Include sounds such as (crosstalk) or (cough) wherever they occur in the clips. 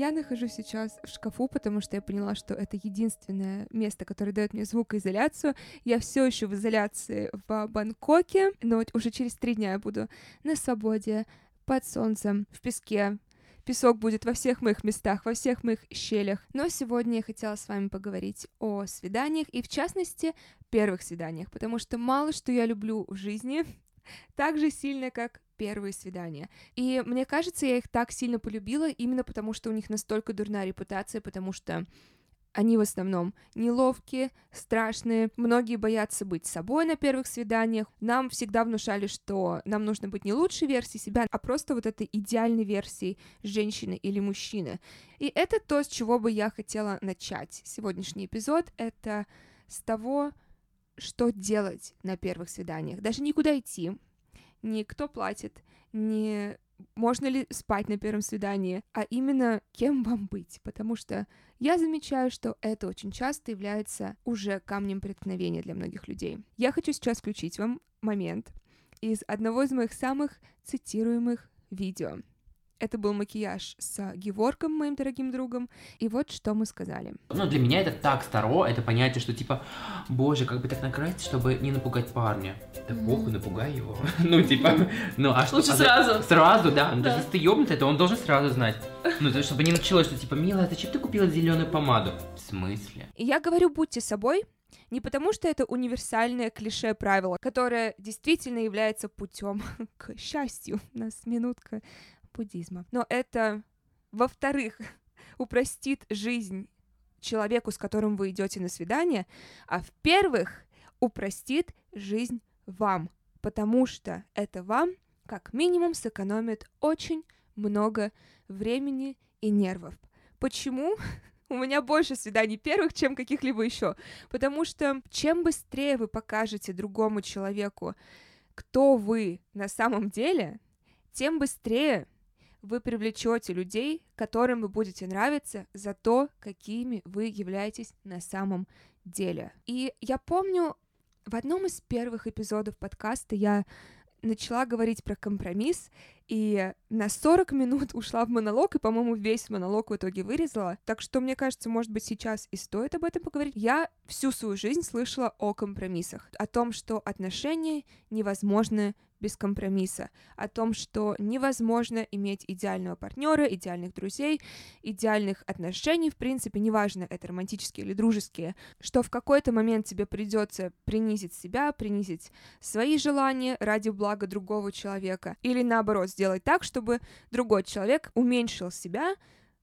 Я нахожусь сейчас в шкафу, потому что я поняла, что это единственное место, которое дает мне звукоизоляцию. Я все еще в изоляции в Бангкоке, но уже через три дня я буду на свободе, под солнцем, в песке, Песок будет во всех моих местах, во всех моих щелях. Но сегодня я хотела с вами поговорить о свиданиях, и в частности, первых свиданиях, потому что мало что я люблю в жизни (laughs) так же сильно, как первые свидания. И мне кажется, я их так сильно полюбила именно потому, что у них настолько дурная репутация, потому что они в основном неловкие, страшные, многие боятся быть собой на первых свиданиях. Нам всегда внушали, что нам нужно быть не лучшей версией себя, а просто вот этой идеальной версией женщины или мужчины. И это то, с чего бы я хотела начать сегодняшний эпизод. Это с того, что делать на первых свиданиях. Даже никуда идти, ни кто платит, ни можно ли спать на первом свидании, а именно кем вам быть, потому что я замечаю, что это очень часто является уже камнем преткновения для многих людей. Я хочу сейчас включить вам момент из одного из моих самых цитируемых видео. Это был макияж с Геворком, моим дорогим другом. И вот что мы сказали. Ну, для меня это так старо, это понятие, что типа, боже, как бы так накрасить, чтобы не напугать парня. Да mm. похуй, напугай его. (laughs) ну, типа, ну, а что? Лучше сразу. Сразу, да. Ну, даже если ты ёбнутый, то он должен сразу знать. Ну, то, чтобы не началось, что типа, милая, зачем ты купила зеленую помаду? В смысле? И я говорю, будьте собой, не потому, что это универсальное клише правило, которое действительно является путем (laughs) к счастью. У нас минутка буддизма. Но это, во-вторых, (laughs) упростит жизнь человеку, с которым вы идете на свидание, а в-первых, упростит жизнь вам, потому что это вам как минимум сэкономит очень много времени и нервов. Почему? (laughs) У меня больше свиданий первых, чем каких-либо еще. Потому что чем быстрее вы покажете другому человеку, кто вы на самом деле, тем быстрее вы привлечете людей, которым вы будете нравиться за то, какими вы являетесь на самом деле. И я помню, в одном из первых эпизодов подкаста я начала говорить про компромисс, и на 40 минут (laughs) ушла в монолог, и, по-моему, весь монолог в итоге вырезала. Так что, мне кажется, может быть, сейчас и стоит об этом поговорить. Я всю свою жизнь слышала о компромиссах, о том, что отношения невозможны без компромисса, о том, что невозможно иметь идеального партнера, идеальных друзей, идеальных отношений, в принципе, неважно, это романтические или дружеские, что в какой-то момент тебе придется принизить себя, принизить свои желания ради блага другого человека, или наоборот, сделать так, чтобы другой человек уменьшил себя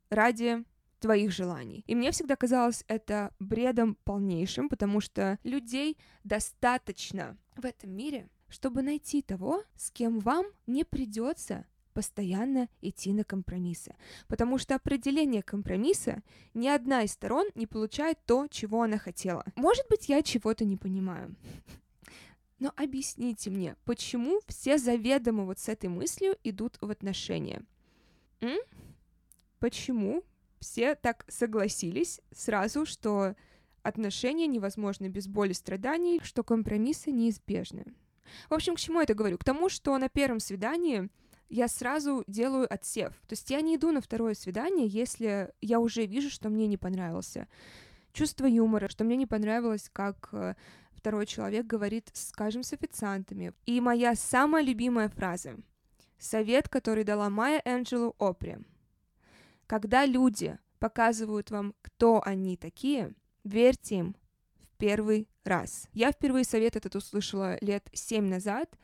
ради твоих желаний. И мне всегда казалось это бредом полнейшим, потому что людей достаточно в этом мире, чтобы найти того, с кем вам не придется постоянно идти на компромиссы. Потому что определение компромисса ни одна из сторон не получает то, чего она хотела. Может быть, я чего-то не понимаю. (laughs) Но объясните мне, почему все заведомо вот с этой мыслью идут в отношения? М? Почему все так согласились сразу, что отношения невозможны без боли и страданий, что компромиссы неизбежны? В общем, к чему я это говорю? К тому, что на первом свидании я сразу делаю отсев. То есть я не иду на второе свидание, если я уже вижу, что мне не понравился. Чувство юмора, что мне не понравилось, как э, второй человек говорит, скажем, с официантами. И моя самая любимая фраза. Совет, который дала Майя Энджелу Опри. Когда люди показывают вам, кто они такие, верьте им первый раз. Я впервые совет этот услышала лет семь назад,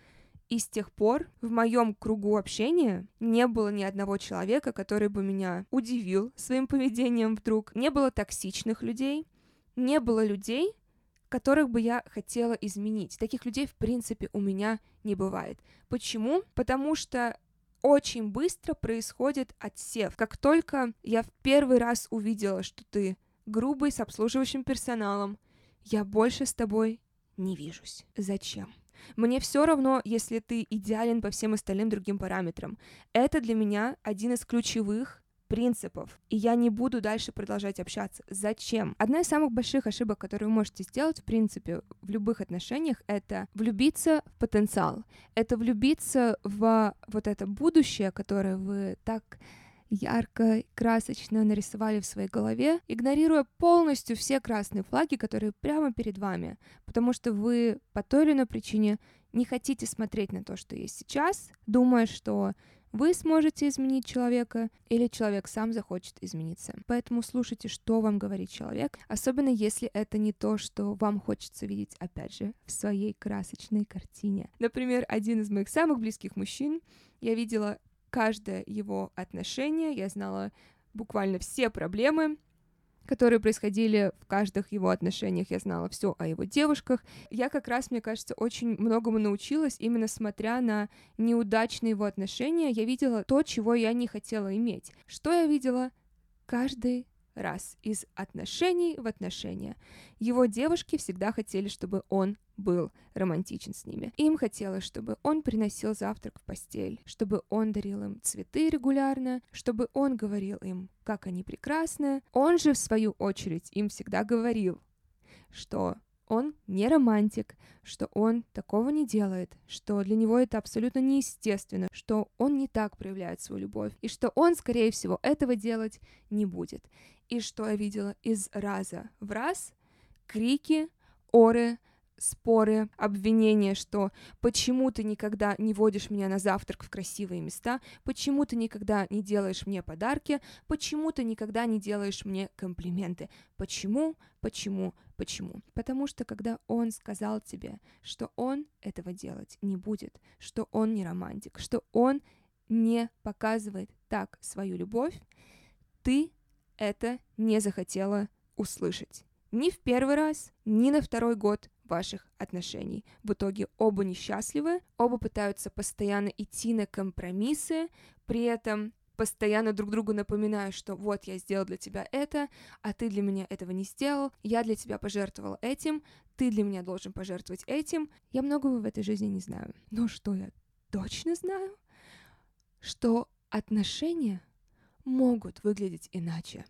и с тех пор в моем кругу общения не было ни одного человека, который бы меня удивил своим поведением вдруг. Не было токсичных людей, не было людей, которых бы я хотела изменить. Таких людей, в принципе, у меня не бывает. Почему? Потому что очень быстро происходит отсев. Как только я в первый раз увидела, что ты грубый с обслуживающим персоналом, я больше с тобой не вижусь. Зачем? Мне все равно, если ты идеален по всем остальным другим параметрам. Это для меня один из ключевых принципов, и я не буду дальше продолжать общаться. Зачем? Одна из самых больших ошибок, которые вы можете сделать, в принципе, в любых отношениях, это влюбиться в потенциал. Это влюбиться в вот это будущее, которое вы так ярко, красочно нарисовали в своей голове, игнорируя полностью все красные флаги, которые прямо перед вами, потому что вы по той или иной причине не хотите смотреть на то, что есть сейчас, думая, что вы сможете изменить человека, или человек сам захочет измениться. Поэтому слушайте, что вам говорит человек, особенно если это не то, что вам хочется видеть, опять же, в своей красочной картине. Например, один из моих самых близких мужчин, я видела каждое его отношение, я знала буквально все проблемы, которые происходили в каждых его отношениях. Я знала все о его девушках. Я как раз, мне кажется, очень многому научилась, именно смотря на неудачные его отношения. Я видела то, чего я не хотела иметь. Что я видела? Каждый раз из отношений в отношения. Его девушки всегда хотели, чтобы он был романтичен с ними. Им хотелось, чтобы он приносил завтрак в постель, чтобы он дарил им цветы регулярно, чтобы он говорил им, как они прекрасны. Он же, в свою очередь, им всегда говорил, что он не романтик, что он такого не делает, что для него это абсолютно неестественно, что он не так проявляет свою любовь, и что он, скорее всего, этого делать не будет. И что я видела из раза в раз? Крики, оры, споры, обвинения, что почему ты никогда не водишь меня на завтрак в красивые места, почему ты никогда не делаешь мне подарки, почему ты никогда не делаешь мне комплименты. Почему, почему, почему? Потому что когда он сказал тебе, что он этого делать не будет, что он не романтик, что он не показывает так свою любовь, ты это не захотела услышать. Ни в первый раз, ни на второй год ваших отношений. В итоге оба несчастливы, оба пытаются постоянно идти на компромиссы, при этом постоянно друг другу напоминаю, что вот я сделал для тебя это, а ты для меня этого не сделал, я для тебя пожертвовал этим, ты для меня должен пожертвовать этим. Я многого в этой жизни не знаю. Но что я точно знаю? Что отношения могут выглядеть иначе.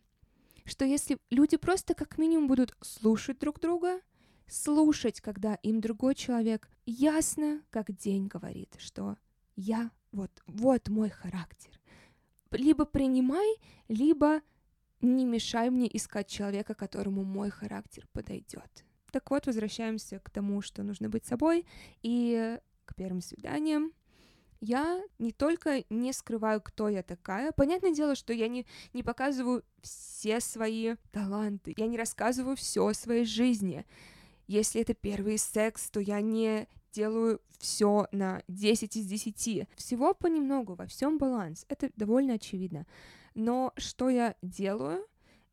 Что если люди просто как минимум будут слушать друг друга, слушать, когда им другой человек ясно, как день говорит, что я, вот, вот мой характер. Либо принимай, либо не мешай мне искать человека, которому мой характер подойдет. Так вот, возвращаемся к тому, что нужно быть собой, и к первым свиданиям я не только не скрываю, кто я такая. Понятное дело, что я не, не показываю все свои таланты, я не рассказываю все о своей жизни. Если это первый секс, то я не делаю все на 10 из 10. Всего понемногу, во всем баланс. Это довольно очевидно. Но что я делаю,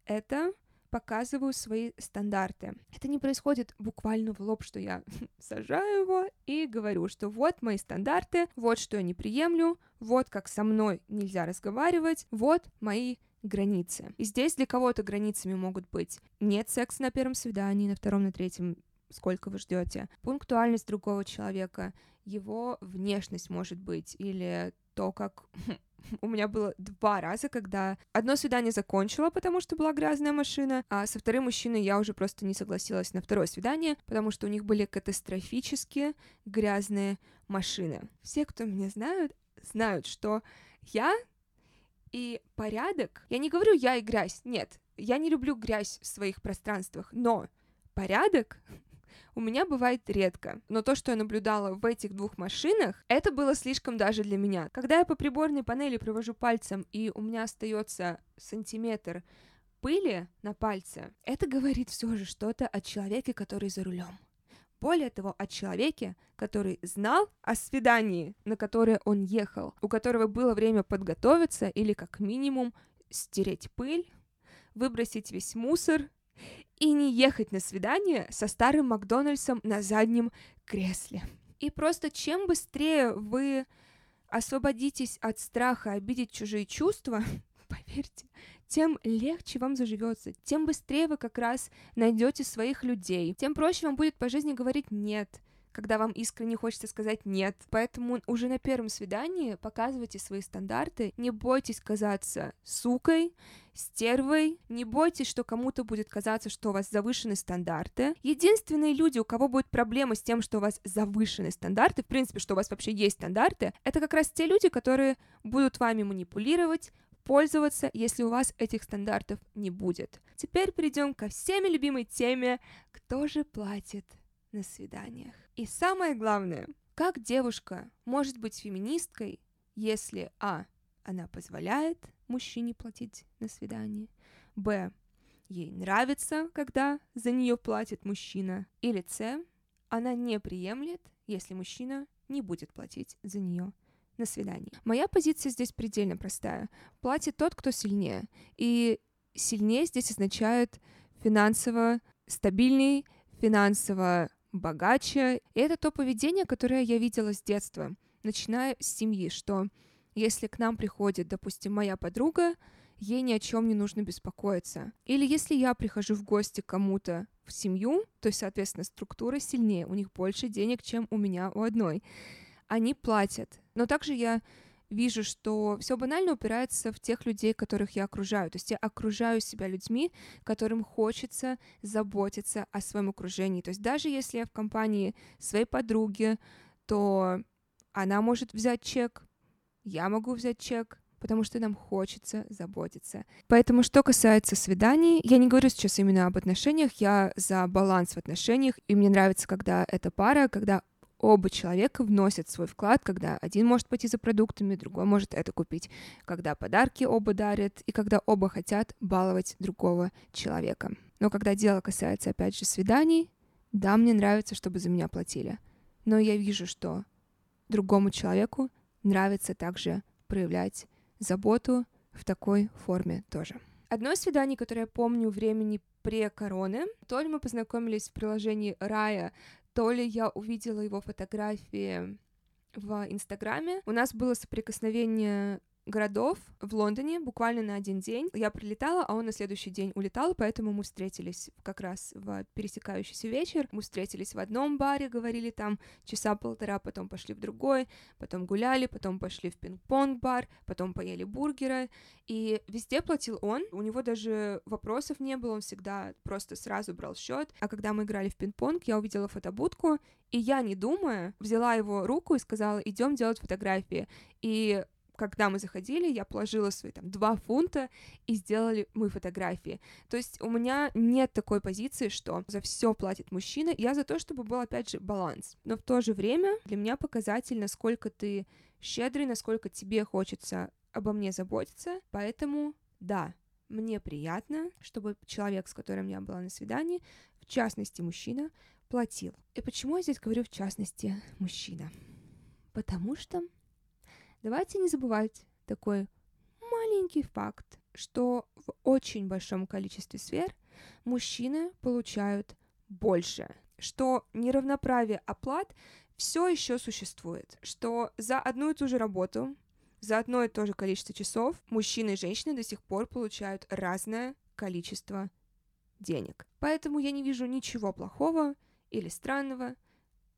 это показываю свои стандарты. Это не происходит буквально в лоб, что я (laughs) сажаю его и говорю, что вот мои стандарты, вот что я не приемлю, вот как со мной нельзя разговаривать, вот мои границы. И здесь для кого-то границами могут быть нет секса на первом свидании, на втором, на третьем, сколько вы ждете, пунктуальность другого человека, его внешность может быть, или то, как (laughs) у меня было два раза, когда одно свидание закончила, потому что была грязная машина, а со вторым мужчиной я уже просто не согласилась на второе свидание, потому что у них были катастрофически грязные машины. Все, кто меня знают, знают, что я и порядок... Я не говорю я и грязь, нет, я не люблю грязь в своих пространствах, но порядок у меня бывает редко. Но то, что я наблюдала в этих двух машинах, это было слишком даже для меня. Когда я по приборной панели провожу пальцем, и у меня остается сантиметр пыли на пальце, это говорит все же что-то о человеке, который за рулем. Более того, о человеке, который знал о свидании, на которое он ехал, у которого было время подготовиться или как минимум стереть пыль, выбросить весь мусор и не ехать на свидание со старым Макдональдсом на заднем кресле. И просто чем быстрее вы освободитесь от страха обидеть чужие чувства, (laughs) поверьте, тем легче вам заживется, тем быстрее вы как раз найдете своих людей, тем проще вам будет по жизни говорить нет, когда вам искренне хочется сказать «нет». Поэтому уже на первом свидании показывайте свои стандарты, не бойтесь казаться сукой, стервой, не бойтесь, что кому-то будет казаться, что у вас завышены стандарты. Единственные люди, у кого будет проблема с тем, что у вас завышены стандарты, в принципе, что у вас вообще есть стандарты, это как раз те люди, которые будут вами манипулировать, пользоваться, если у вас этих стандартов не будет. Теперь перейдем ко всеми любимой теме, кто же платит на свиданиях. И самое главное, как девушка может быть феминисткой, если а. она позволяет мужчине платить на свидание, б. ей нравится, когда за нее платит мужчина, или с. она не приемлет, если мужчина не будет платить за нее на свидании. Моя позиция здесь предельно простая. Платит тот, кто сильнее. И сильнее здесь означает финансово стабильный, финансово богаче. И это то поведение, которое я видела с детства, начиная с семьи, что если к нам приходит, допустим, моя подруга, ей ни о чем не нужно беспокоиться. Или если я прихожу в гости кому-то в семью, то соответственно, структура сильнее, у них больше денег, чем у меня у одной. Они платят. Но также я вижу, что все банально упирается в тех людей, которых я окружаю. То есть я окружаю себя людьми, которым хочется заботиться о своем окружении. То есть даже если я в компании своей подруги, то она может взять чек, я могу взять чек, потому что нам хочется заботиться. Поэтому, что касается свиданий, я не говорю сейчас именно об отношениях, я за баланс в отношениях, и мне нравится, когда эта пара, когда оба человека вносят свой вклад, когда один может пойти за продуктами, другой может это купить, когда подарки оба дарят и когда оба хотят баловать другого человека. Но когда дело касается, опять же, свиданий, да, мне нравится, чтобы за меня платили. Но я вижу, что другому человеку нравится также проявлять заботу в такой форме тоже. Одно из свиданий, которое я помню времени пре-короны, то ли мы познакомились в приложении Рая то ли я увидела его фотографии в Инстаграме. У нас было соприкосновение городов в Лондоне буквально на один день. Я прилетала, а он на следующий день улетал, поэтому мы встретились как раз в пересекающийся вечер. Мы встретились в одном баре, говорили там часа полтора, потом пошли в другой, потом гуляли, потом пошли в пинг-понг-бар, потом поели бургеры. И везде платил он. У него даже вопросов не было, он всегда просто сразу брал счет. А когда мы играли в пинг-понг, я увидела фотобудку, и я, не думая, взяла его руку и сказала, идем делать фотографии. И когда мы заходили, я положила свои там два фунта и сделали мы фотографии. То есть у меня нет такой позиции, что за все платит мужчина. Я за то, чтобы был опять же баланс. Но в то же время для меня показатель, насколько ты щедрый, насколько тебе хочется обо мне заботиться. Поэтому да, мне приятно, чтобы человек, с которым я была на свидании, в частности мужчина, платил. И почему я здесь говорю в частности мужчина? Потому что Давайте не забывать такой маленький факт, что в очень большом количестве сфер мужчины получают больше, что неравноправие оплат все еще существует, что за одну и ту же работу, за одно и то же количество часов мужчины и женщины до сих пор получают разное количество денег. Поэтому я не вижу ничего плохого или странного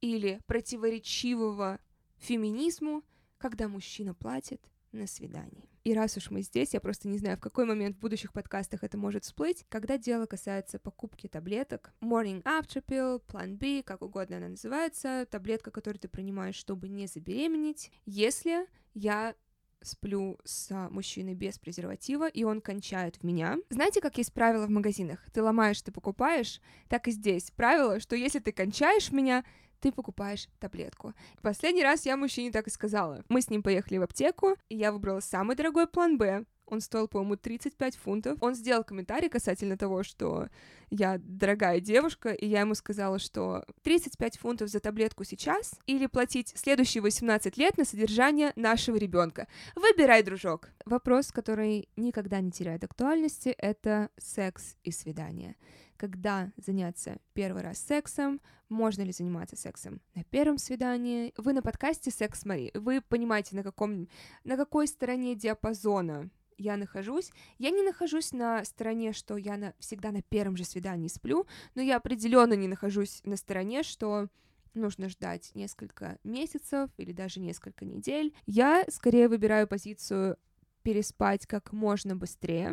или противоречивого феминизму когда мужчина платит на свидании. И раз уж мы здесь, я просто не знаю, в какой момент в будущих подкастах это может всплыть, когда дело касается покупки таблеток, Morning After Pill, Plan B, как угодно она называется, таблетка, которую ты принимаешь, чтобы не забеременеть, если я сплю с мужчиной без презерватива, и он кончает в меня. Знаете, как есть правило в магазинах? Ты ломаешь, ты покупаешь. Так и здесь правило, что если ты кончаешь в меня, ты покупаешь таблетку. Последний раз я мужчине так и сказала. Мы с ним поехали в аптеку, и я выбрала самый дорогой план Б, он стоил, по-моему, 35 фунтов. Он сделал комментарий касательно того, что я дорогая девушка, и я ему сказала, что 35 фунтов за таблетку сейчас или платить следующие 18 лет на содержание нашего ребенка. Выбирай, дружок. Вопрос, который никогда не теряет актуальности, это секс и свидание когда заняться первый раз сексом, можно ли заниматься сексом на первом свидании. Вы на подкасте «Секс Мари», вы понимаете, на, каком, на какой стороне диапазона я нахожусь. Я не нахожусь на стороне, что я на, всегда на первом же свидании сплю, но я определенно не нахожусь на стороне, что нужно ждать несколько месяцев или даже несколько недель. Я скорее выбираю позицию переспать как можно быстрее,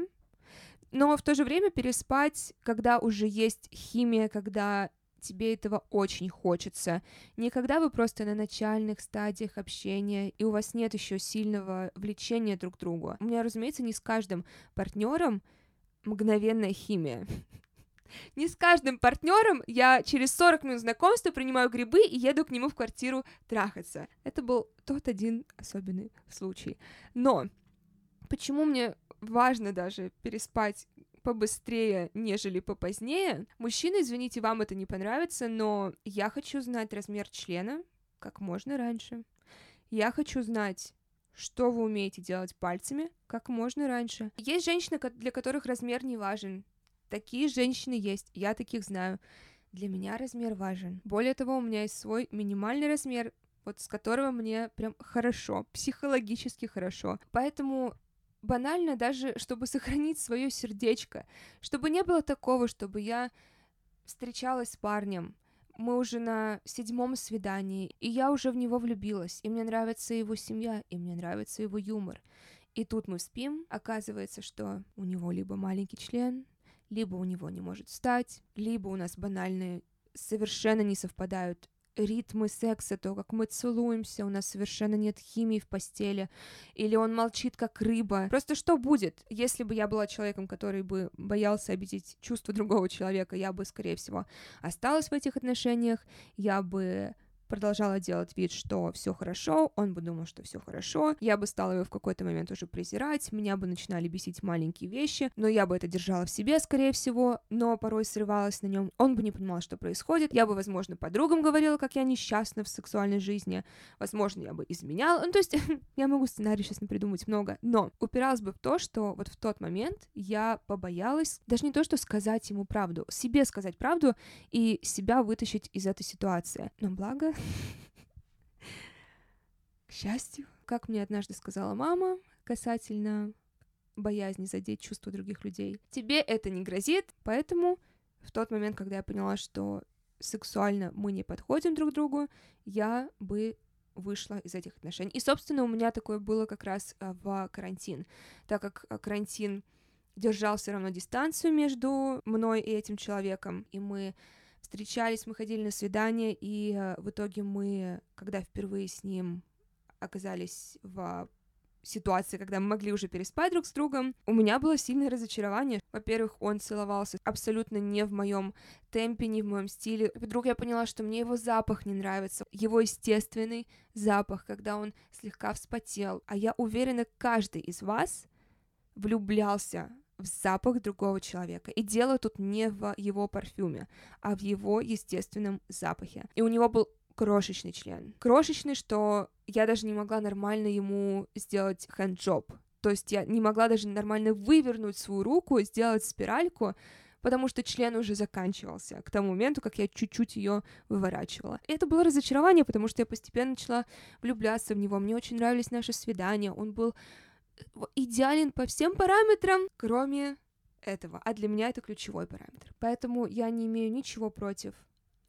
но в то же время переспать, когда уже есть химия, когда тебе этого очень хочется. Не когда вы просто на начальных стадиях общения, и у вас нет еще сильного влечения друг к другу. У меня, разумеется, не с каждым партнером мгновенная химия. (laughs) Не с каждым партнером я через 40 минут знакомства принимаю грибы и еду к нему в квартиру трахаться. Это был тот один особенный случай. Но почему мне важно даже переспать побыстрее, нежели попозднее. Мужчины, извините, вам это не понравится, но я хочу знать размер члена как можно раньше. Я хочу знать, что вы умеете делать пальцами как можно раньше. Есть женщины, для которых размер не важен. Такие женщины есть, я таких знаю. Для меня размер важен. Более того, у меня есть свой минимальный размер, вот с которого мне прям хорошо, психологически хорошо. Поэтому банально даже, чтобы сохранить свое сердечко, чтобы не было такого, чтобы я встречалась с парнем, мы уже на седьмом свидании, и я уже в него влюбилась, и мне нравится его семья, и мне нравится его юмор. И тут мы спим, оказывается, что у него либо маленький член, либо у него не может встать, либо у нас банальные совершенно не совпадают ритмы секса, то, как мы целуемся, у нас совершенно нет химии в постели, или он молчит, как рыба. Просто что будет, если бы я была человеком, который бы боялся обидеть чувства другого человека, я бы, скорее всего, осталась в этих отношениях, я бы продолжала делать вид, что все хорошо, он бы думал, что все хорошо, я бы стала его в какой-то момент уже презирать, меня бы начинали бесить маленькие вещи, но я бы это держала в себе, скорее всего, но порой срывалась на нем, он бы не понимал, что происходит, я бы, возможно, подругам говорила, как я несчастна в сексуальной жизни, возможно, я бы изменяла, ну, то есть (laughs) я могу сценарий сейчас не придумать много, но упиралась бы в то, что вот в тот момент я побоялась, даже не то, что сказать ему правду, себе сказать правду и себя вытащить из этой ситуации, но благо к счастью, как мне однажды сказала мама касательно боязни задеть чувства других людей, тебе это не грозит, поэтому в тот момент, когда я поняла, что сексуально мы не подходим друг другу, я бы вышла из этих отношений. И, собственно, у меня такое было как раз а, в карантин, так как а, карантин держал все равно дистанцию между мной и этим человеком, и мы встречались, мы ходили на свидание, и э, в итоге мы, когда впервые с ним оказались в ситуации, когда мы могли уже переспать друг с другом, у меня было сильное разочарование. Во-первых, он целовался абсолютно не в моем темпе, не в моем стиле. Вдруг я поняла, что мне его запах не нравится, его естественный запах, когда он слегка вспотел. А я уверена, каждый из вас влюблялся в запах другого человека. И дело тут не в его парфюме, а в его естественном запахе. И у него был крошечный член. Крошечный, что я даже не могла нормально ему сделать хэнджоб. То есть я не могла даже нормально вывернуть свою руку, сделать спиральку, потому что член уже заканчивался к тому моменту, как я чуть-чуть ее выворачивала. И это было разочарование, потому что я постепенно начала влюбляться в него. Мне очень нравились наши свидания. Он был идеален по всем параметрам, кроме этого. А для меня это ключевой параметр. Поэтому я не имею ничего против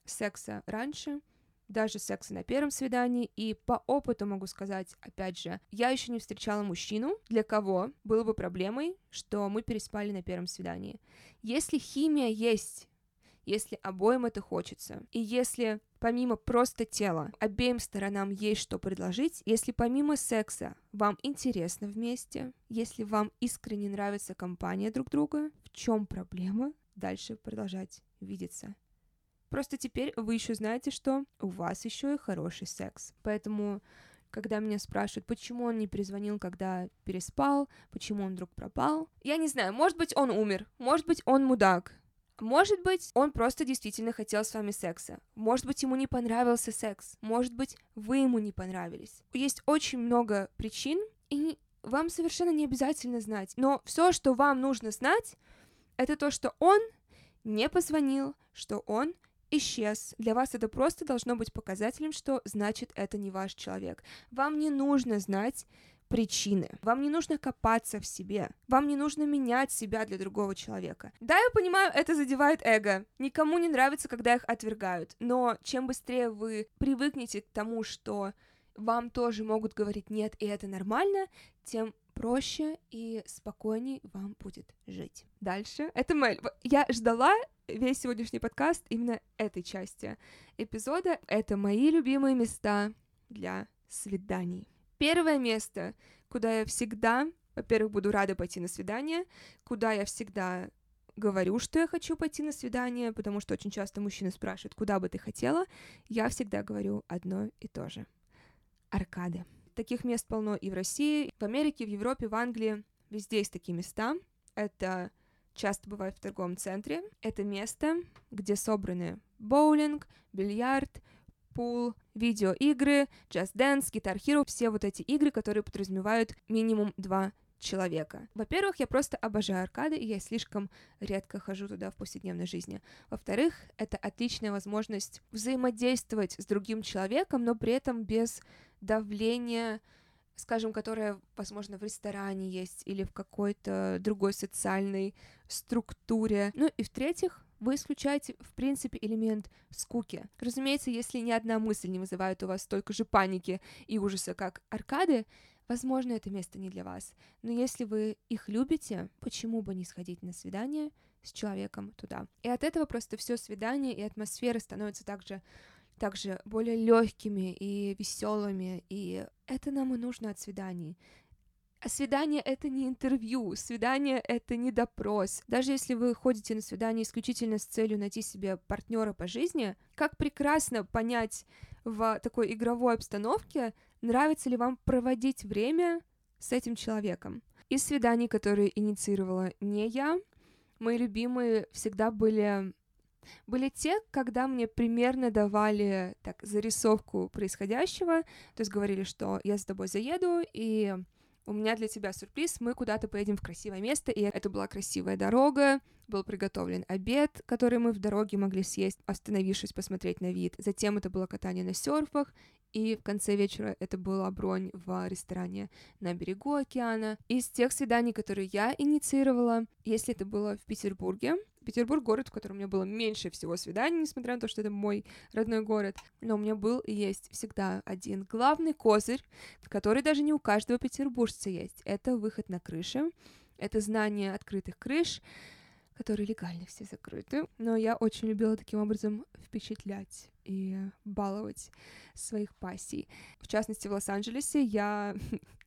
секса раньше, даже секса на первом свидании, и по опыту могу сказать, опять же, я еще не встречала мужчину, для кого было бы проблемой, что мы переспали на первом свидании. Если химия есть если обоим это хочется. И если помимо просто тела обеим сторонам есть что предложить, если помимо секса вам интересно вместе, если вам искренне нравится компания друг друга, в чем проблема дальше продолжать видеться? Просто теперь вы еще знаете, что у вас еще и хороший секс. Поэтому когда меня спрашивают, почему он не перезвонил, когда переспал, почему он вдруг пропал. Я не знаю, может быть, он умер, может быть, он мудак, может быть, он просто действительно хотел с вами секса. Может быть, ему не понравился секс. Может быть, вы ему не понравились. Есть очень много причин, и вам совершенно не обязательно знать. Но все, что вам нужно знать, это то, что он не позвонил, что он исчез. Для вас это просто должно быть показателем, что значит это не ваш человек. Вам не нужно знать причины. Вам не нужно копаться в себе. Вам не нужно менять себя для другого человека. Да, я понимаю, это задевает эго. Никому не нравится, когда их отвергают. Но чем быстрее вы привыкнете к тому, что вам тоже могут говорить нет, и это нормально, тем проще и спокойней вам будет жить. Дальше. Это Мэль. Я ждала весь сегодняшний подкаст именно этой части эпизода. Это мои любимые места для свиданий. Первое место, куда я всегда, во-первых, буду рада пойти на свидание, куда я всегда говорю, что я хочу пойти на свидание, потому что очень часто мужчины спрашивают, куда бы ты хотела, я всегда говорю одно и то же. Аркады. Таких мест полно и в России, в Америке, в Европе, в Англии. Везде есть такие места. Это часто бывает в торговом центре. Это место, где собраны боулинг, бильярд, пул, видеоигры, Just Dance, Guitar Hero, все вот эти игры, которые подразумевают минимум два человека. Во-первых, я просто обожаю аркады, и я слишком редко хожу туда в повседневной жизни. Во-вторых, это отличная возможность взаимодействовать с другим человеком, но при этом без давления, скажем, которое, возможно, в ресторане есть или в какой-то другой социальной структуре. Ну и в-третьих, вы исключаете, в принципе, элемент скуки. Разумеется, если ни одна мысль не вызывает у вас столько же паники и ужаса, как аркады, возможно, это место не для вас. Но если вы их любите, почему бы не сходить на свидание с человеком туда? И от этого просто все свидание и атмосфера становятся также также более легкими и веселыми, и это нам и нужно от свиданий. А свидание — это не интервью, свидание — это не допрос. Даже если вы ходите на свидание исключительно с целью найти себе партнера по жизни, как прекрасно понять в такой игровой обстановке, нравится ли вам проводить время с этим человеком. Из свиданий, которые инициировала не я, мои любимые всегда были были те, когда мне примерно давали так зарисовку происходящего, то есть говорили, что я с тобой заеду, и у меня для тебя сюрприз, мы куда-то поедем в красивое место, и это была красивая дорога, был приготовлен обед, который мы в дороге могли съесть, остановившись посмотреть на вид. Затем это было катание на серфах, и в конце вечера это была бронь в ресторане на берегу океана. Из тех свиданий, которые я инициировала, если это было в Петербурге, Петербург — город, в котором у меня было меньше всего свиданий, несмотря на то, что это мой родной город. Но у меня был и есть всегда один главный козырь, который даже не у каждого петербуржца есть. Это выход на крыши, это знание открытых крыш, которые легально все закрыты. Но я очень любила таким образом впечатлять и баловать своих пассий. В частности, в Лос-Анджелесе я (laughs)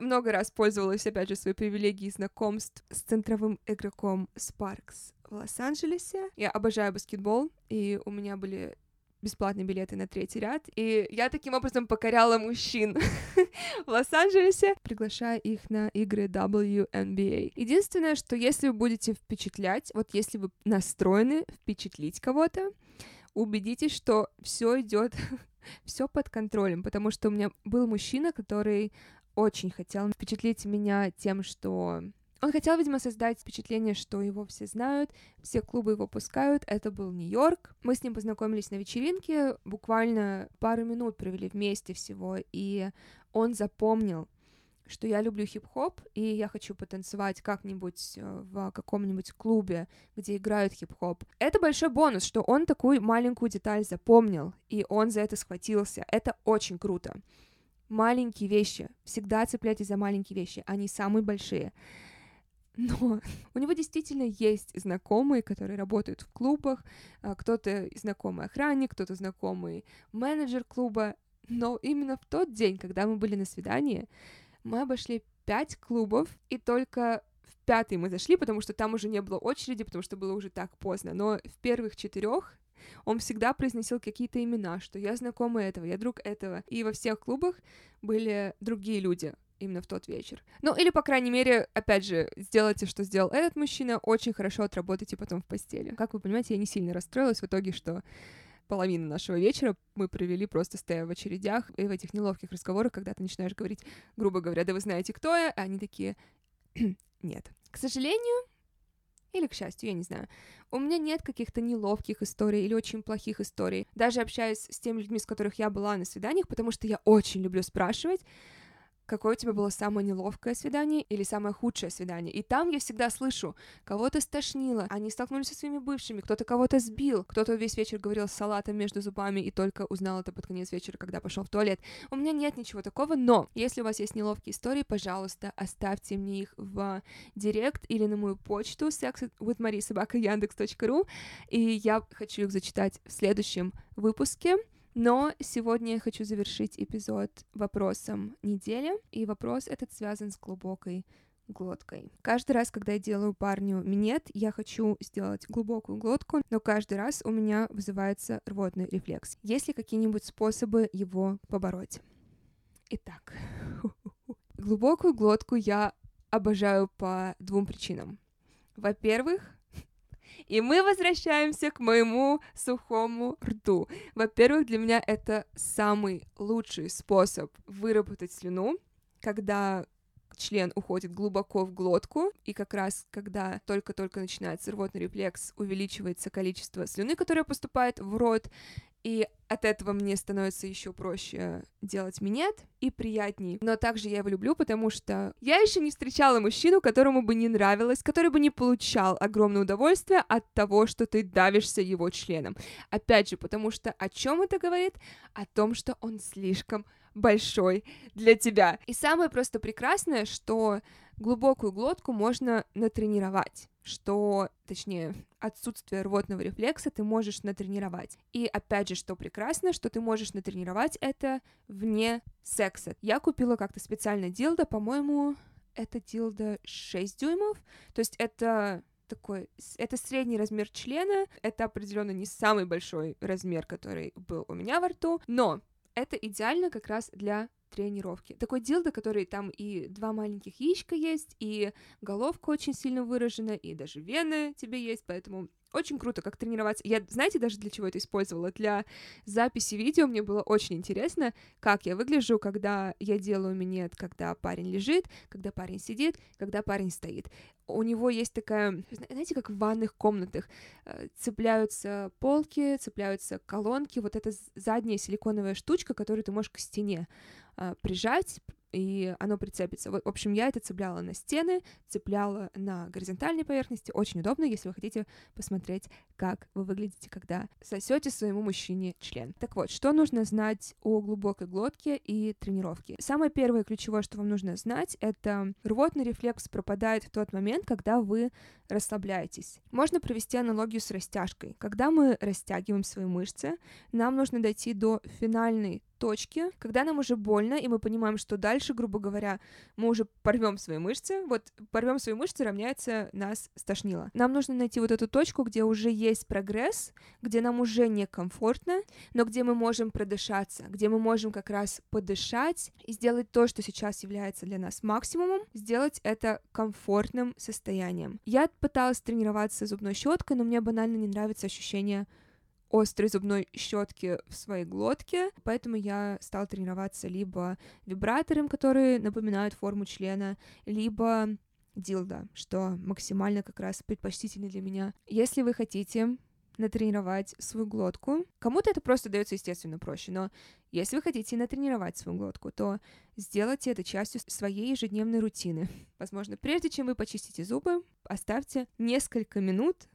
много раз пользовалась, опять же, своей привилегией знакомств с центровым игроком Sparks в Лос-Анджелесе. Я обожаю баскетбол, и у меня были бесплатные билеты на третий ряд, и я таким образом покоряла мужчин (laughs) в Лос-Анджелесе, приглашая их на игры WNBA. Единственное, что если вы будете впечатлять, вот если вы настроены впечатлить кого-то, убедитесь, что все идет (laughs) все под контролем, потому что у меня был мужчина, который очень хотел впечатлить меня тем, что он хотел, видимо, создать впечатление, что его все знают, все клубы его пускают. Это был Нью-Йорк. Мы с ним познакомились на вечеринке, буквально пару минут провели вместе всего, и он запомнил, что я люблю хип-хоп, и я хочу потанцевать как-нибудь э, в каком-нибудь клубе, где играют хип-хоп. Это большой бонус, что он такую маленькую деталь запомнил, и он за это схватился. Это очень круто маленькие вещи. Всегда цепляйтесь за маленькие вещи, они самые большие. (laughs) Но у него действительно есть знакомые, которые работают в клубах, а, кто-то знакомый охранник, кто-то знакомый менеджер клуба. Но именно в тот день, когда мы были на свидании, мы обошли пять клубов, и только в пятый мы зашли, потому что там уже не было очереди, потому что было уже так поздно. Но в первых четырех он всегда произносил какие-то имена, что я знакомый этого, я друг этого. И во всех клубах были другие люди, именно в тот вечер. Ну, или, по крайней мере, опять же, сделайте, что сделал этот мужчина, очень хорошо отработайте потом в постели. Как вы понимаете, я не сильно расстроилась в итоге, что половину нашего вечера мы провели просто стоя в очередях и в этих неловких разговорах, когда ты начинаешь говорить, грубо говоря, да вы знаете, кто я, а они такие, нет. К сожалению, или к счастью, я не знаю. У меня нет каких-то неловких историй или очень плохих историй. Даже общаясь с теми людьми, с которых я была на свиданиях, потому что я очень люблю спрашивать, какое у тебя было самое неловкое свидание или самое худшее свидание. И там я всегда слышу, кого-то стошнило, они столкнулись со своими бывшими, кто-то кого-то сбил, кто-то весь вечер говорил с салатом между зубами и только узнал это под конец вечера, когда пошел в туалет. У меня нет ничего такого, но если у вас есть неловкие истории, пожалуйста, оставьте мне их в директ или на мою почту sexwithmarie.yandex.ru, и я хочу их зачитать в следующем выпуске. Но сегодня я хочу завершить эпизод вопросом недели, и вопрос этот связан с глубокой глоткой. Каждый раз, когда я делаю парню минет, я хочу сделать глубокую глотку, но каждый раз у меня вызывается рвотный рефлекс. Есть ли какие-нибудь способы его побороть? Итак, (laughs) глубокую глотку я обожаю по двум причинам. Во-первых, и мы возвращаемся к моему сухому рту. Во-первых, для меня это самый лучший способ выработать слюну, когда член уходит глубоко в глотку, и как раз когда только-только начинается рвотный рефлекс, увеличивается количество слюны, которая поступает в рот, и от этого мне становится еще проще делать минет и приятней. Но также я его люблю, потому что я еще не встречала мужчину, которому бы не нравилось, который бы не получал огромное удовольствие от того, что ты давишься его членом. Опять же, потому что о чем это говорит? О том, что он слишком большой для тебя. И самое просто прекрасное, что глубокую глотку можно натренировать что, точнее, отсутствие рвотного рефлекса ты можешь натренировать. И опять же, что прекрасно, что ты можешь натренировать это вне секса. Я купила как-то специально дилдо, по-моему, это дилдо 6 дюймов, то есть это такой, это средний размер члена, это определенно не самый большой размер, который был у меня во рту, но это идеально как раз для тренировки. Такой дилдо, который там и два маленьких яичка есть, и головка очень сильно выражена, и даже вены тебе есть, поэтому очень круто, как тренироваться. Я, знаете, даже для чего это использовала? Для записи видео мне было очень интересно, как я выгляжу, когда я делаю минет, когда парень лежит, когда парень сидит, когда парень стоит. У него есть такая, знаете, как в ванных комнатах, э, цепляются полки, цепляются колонки, вот эта задняя силиконовая штучка, которую ты можешь к стене а, прижать, и оно прицепится. В общем, я это цепляла на стены, цепляла на горизонтальной поверхности. Очень удобно, если вы хотите посмотреть, как вы выглядите, когда сосете своему мужчине член. Так вот, что нужно знать о глубокой глотке и тренировке? Самое первое ключевое, что вам нужно знать, это рвотный рефлекс пропадает в тот момент, когда вы расслабляетесь. Можно провести аналогию с растяжкой. Когда мы растягиваем свои мышцы, нам нужно дойти до финальной точки, когда нам уже больно, и мы понимаем, что дальше, грубо говоря, мы уже порвем свои мышцы. Вот порвем свои мышцы равняется нас стошнило. Нам нужно найти вот эту точку, где уже есть прогресс, где нам уже некомфортно, но где мы можем продышаться, где мы можем как раз подышать и сделать то, что сейчас является для нас максимумом, сделать это комфортным состоянием. Я пыталась тренироваться зубной щеткой, но мне банально не нравится ощущение острой зубной щетки в своей глотке, поэтому я стала тренироваться либо вибратором, которые напоминают форму члена, либо дилда, что максимально как раз предпочтительно для меня. Если вы хотите натренировать свою глотку. Кому-то это просто дается естественно проще, но если вы хотите натренировать свою глотку, то сделайте это частью своей ежедневной рутины. (laughs) Возможно, прежде чем вы почистите зубы, оставьте несколько минут,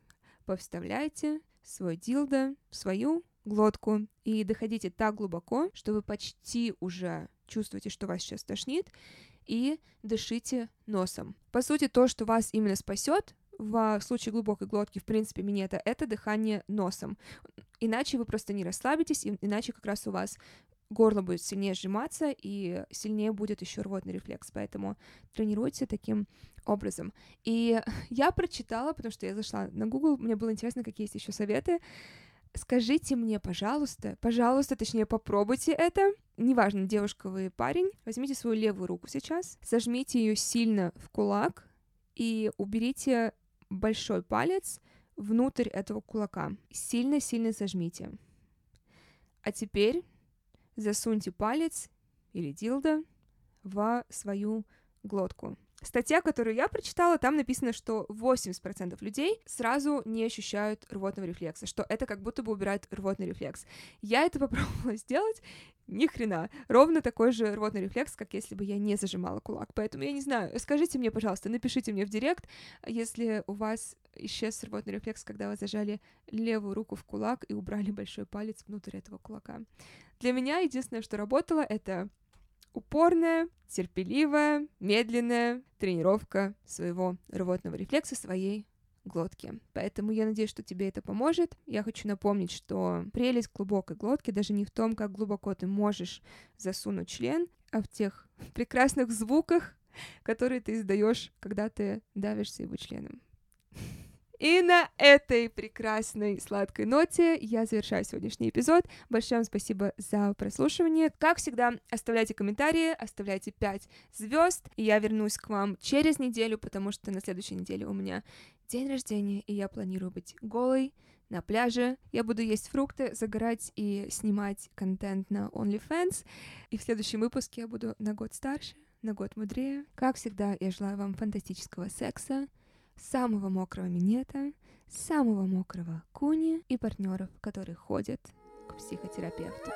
повставляйте свой дилдо в свою глотку и доходите так глубоко, что вы почти уже чувствуете, что вас сейчас тошнит, и дышите носом. По сути, то, что вас именно спасет в случае глубокой глотки, в принципе, минета, это дыхание носом. Иначе вы просто не расслабитесь, иначе как раз у вас горло будет сильнее сжиматься, и сильнее будет еще рвотный рефлекс. Поэтому тренируйте таким образом. И (laughs) я прочитала, потому что я зашла на Google, мне было интересно, какие есть еще советы. Скажите мне, пожалуйста, пожалуйста, точнее, попробуйте это. Неважно, девушка вы парень, возьмите свою левую руку сейчас, сожмите ее сильно в кулак и уберите большой палец внутрь этого кулака. Сильно-сильно зажмите. А теперь засуньте палец или дилдо в свою глотку. Статья, которую я прочитала, там написано, что 80% людей сразу не ощущают рвотного рефлекса, что это как будто бы убирает рвотный рефлекс. Я это (laughs) попробовала сделать, Ни хрена. Ровно такой же рвотный рефлекс, как если бы я не зажимала кулак. Поэтому я не знаю. Скажите мне, пожалуйста, напишите мне в директ, если у вас исчез рвотный рефлекс, когда вы зажали левую руку в кулак и убрали большой палец внутрь этого кулака. Для меня единственное, что работало, это упорная, терпеливая, медленная тренировка своего рвотного рефлекса, своей глотки. Поэтому я надеюсь, что тебе это поможет. Я хочу напомнить, что прелесть глубокой глотки даже не в том, как глубоко ты можешь засунуть член, а в тех (laughs) прекрасных звуках, которые ты издаешь, когда ты давишься его членом. И на этой прекрасной сладкой ноте я завершаю сегодняшний эпизод. Большое вам спасибо за прослушивание. Как всегда, оставляйте комментарии, оставляйте 5 звезд. И я вернусь к вам через неделю, потому что на следующей неделе у меня день рождения, и я планирую быть голой на пляже. Я буду есть фрукты, загорать и снимать контент на OnlyFans. И в следующем выпуске я буду на год старше, на год мудрее. Как всегда, я желаю вам фантастического секса, самого мокрого минета, самого мокрого куни и партнеров, которые ходят к психотерапевту.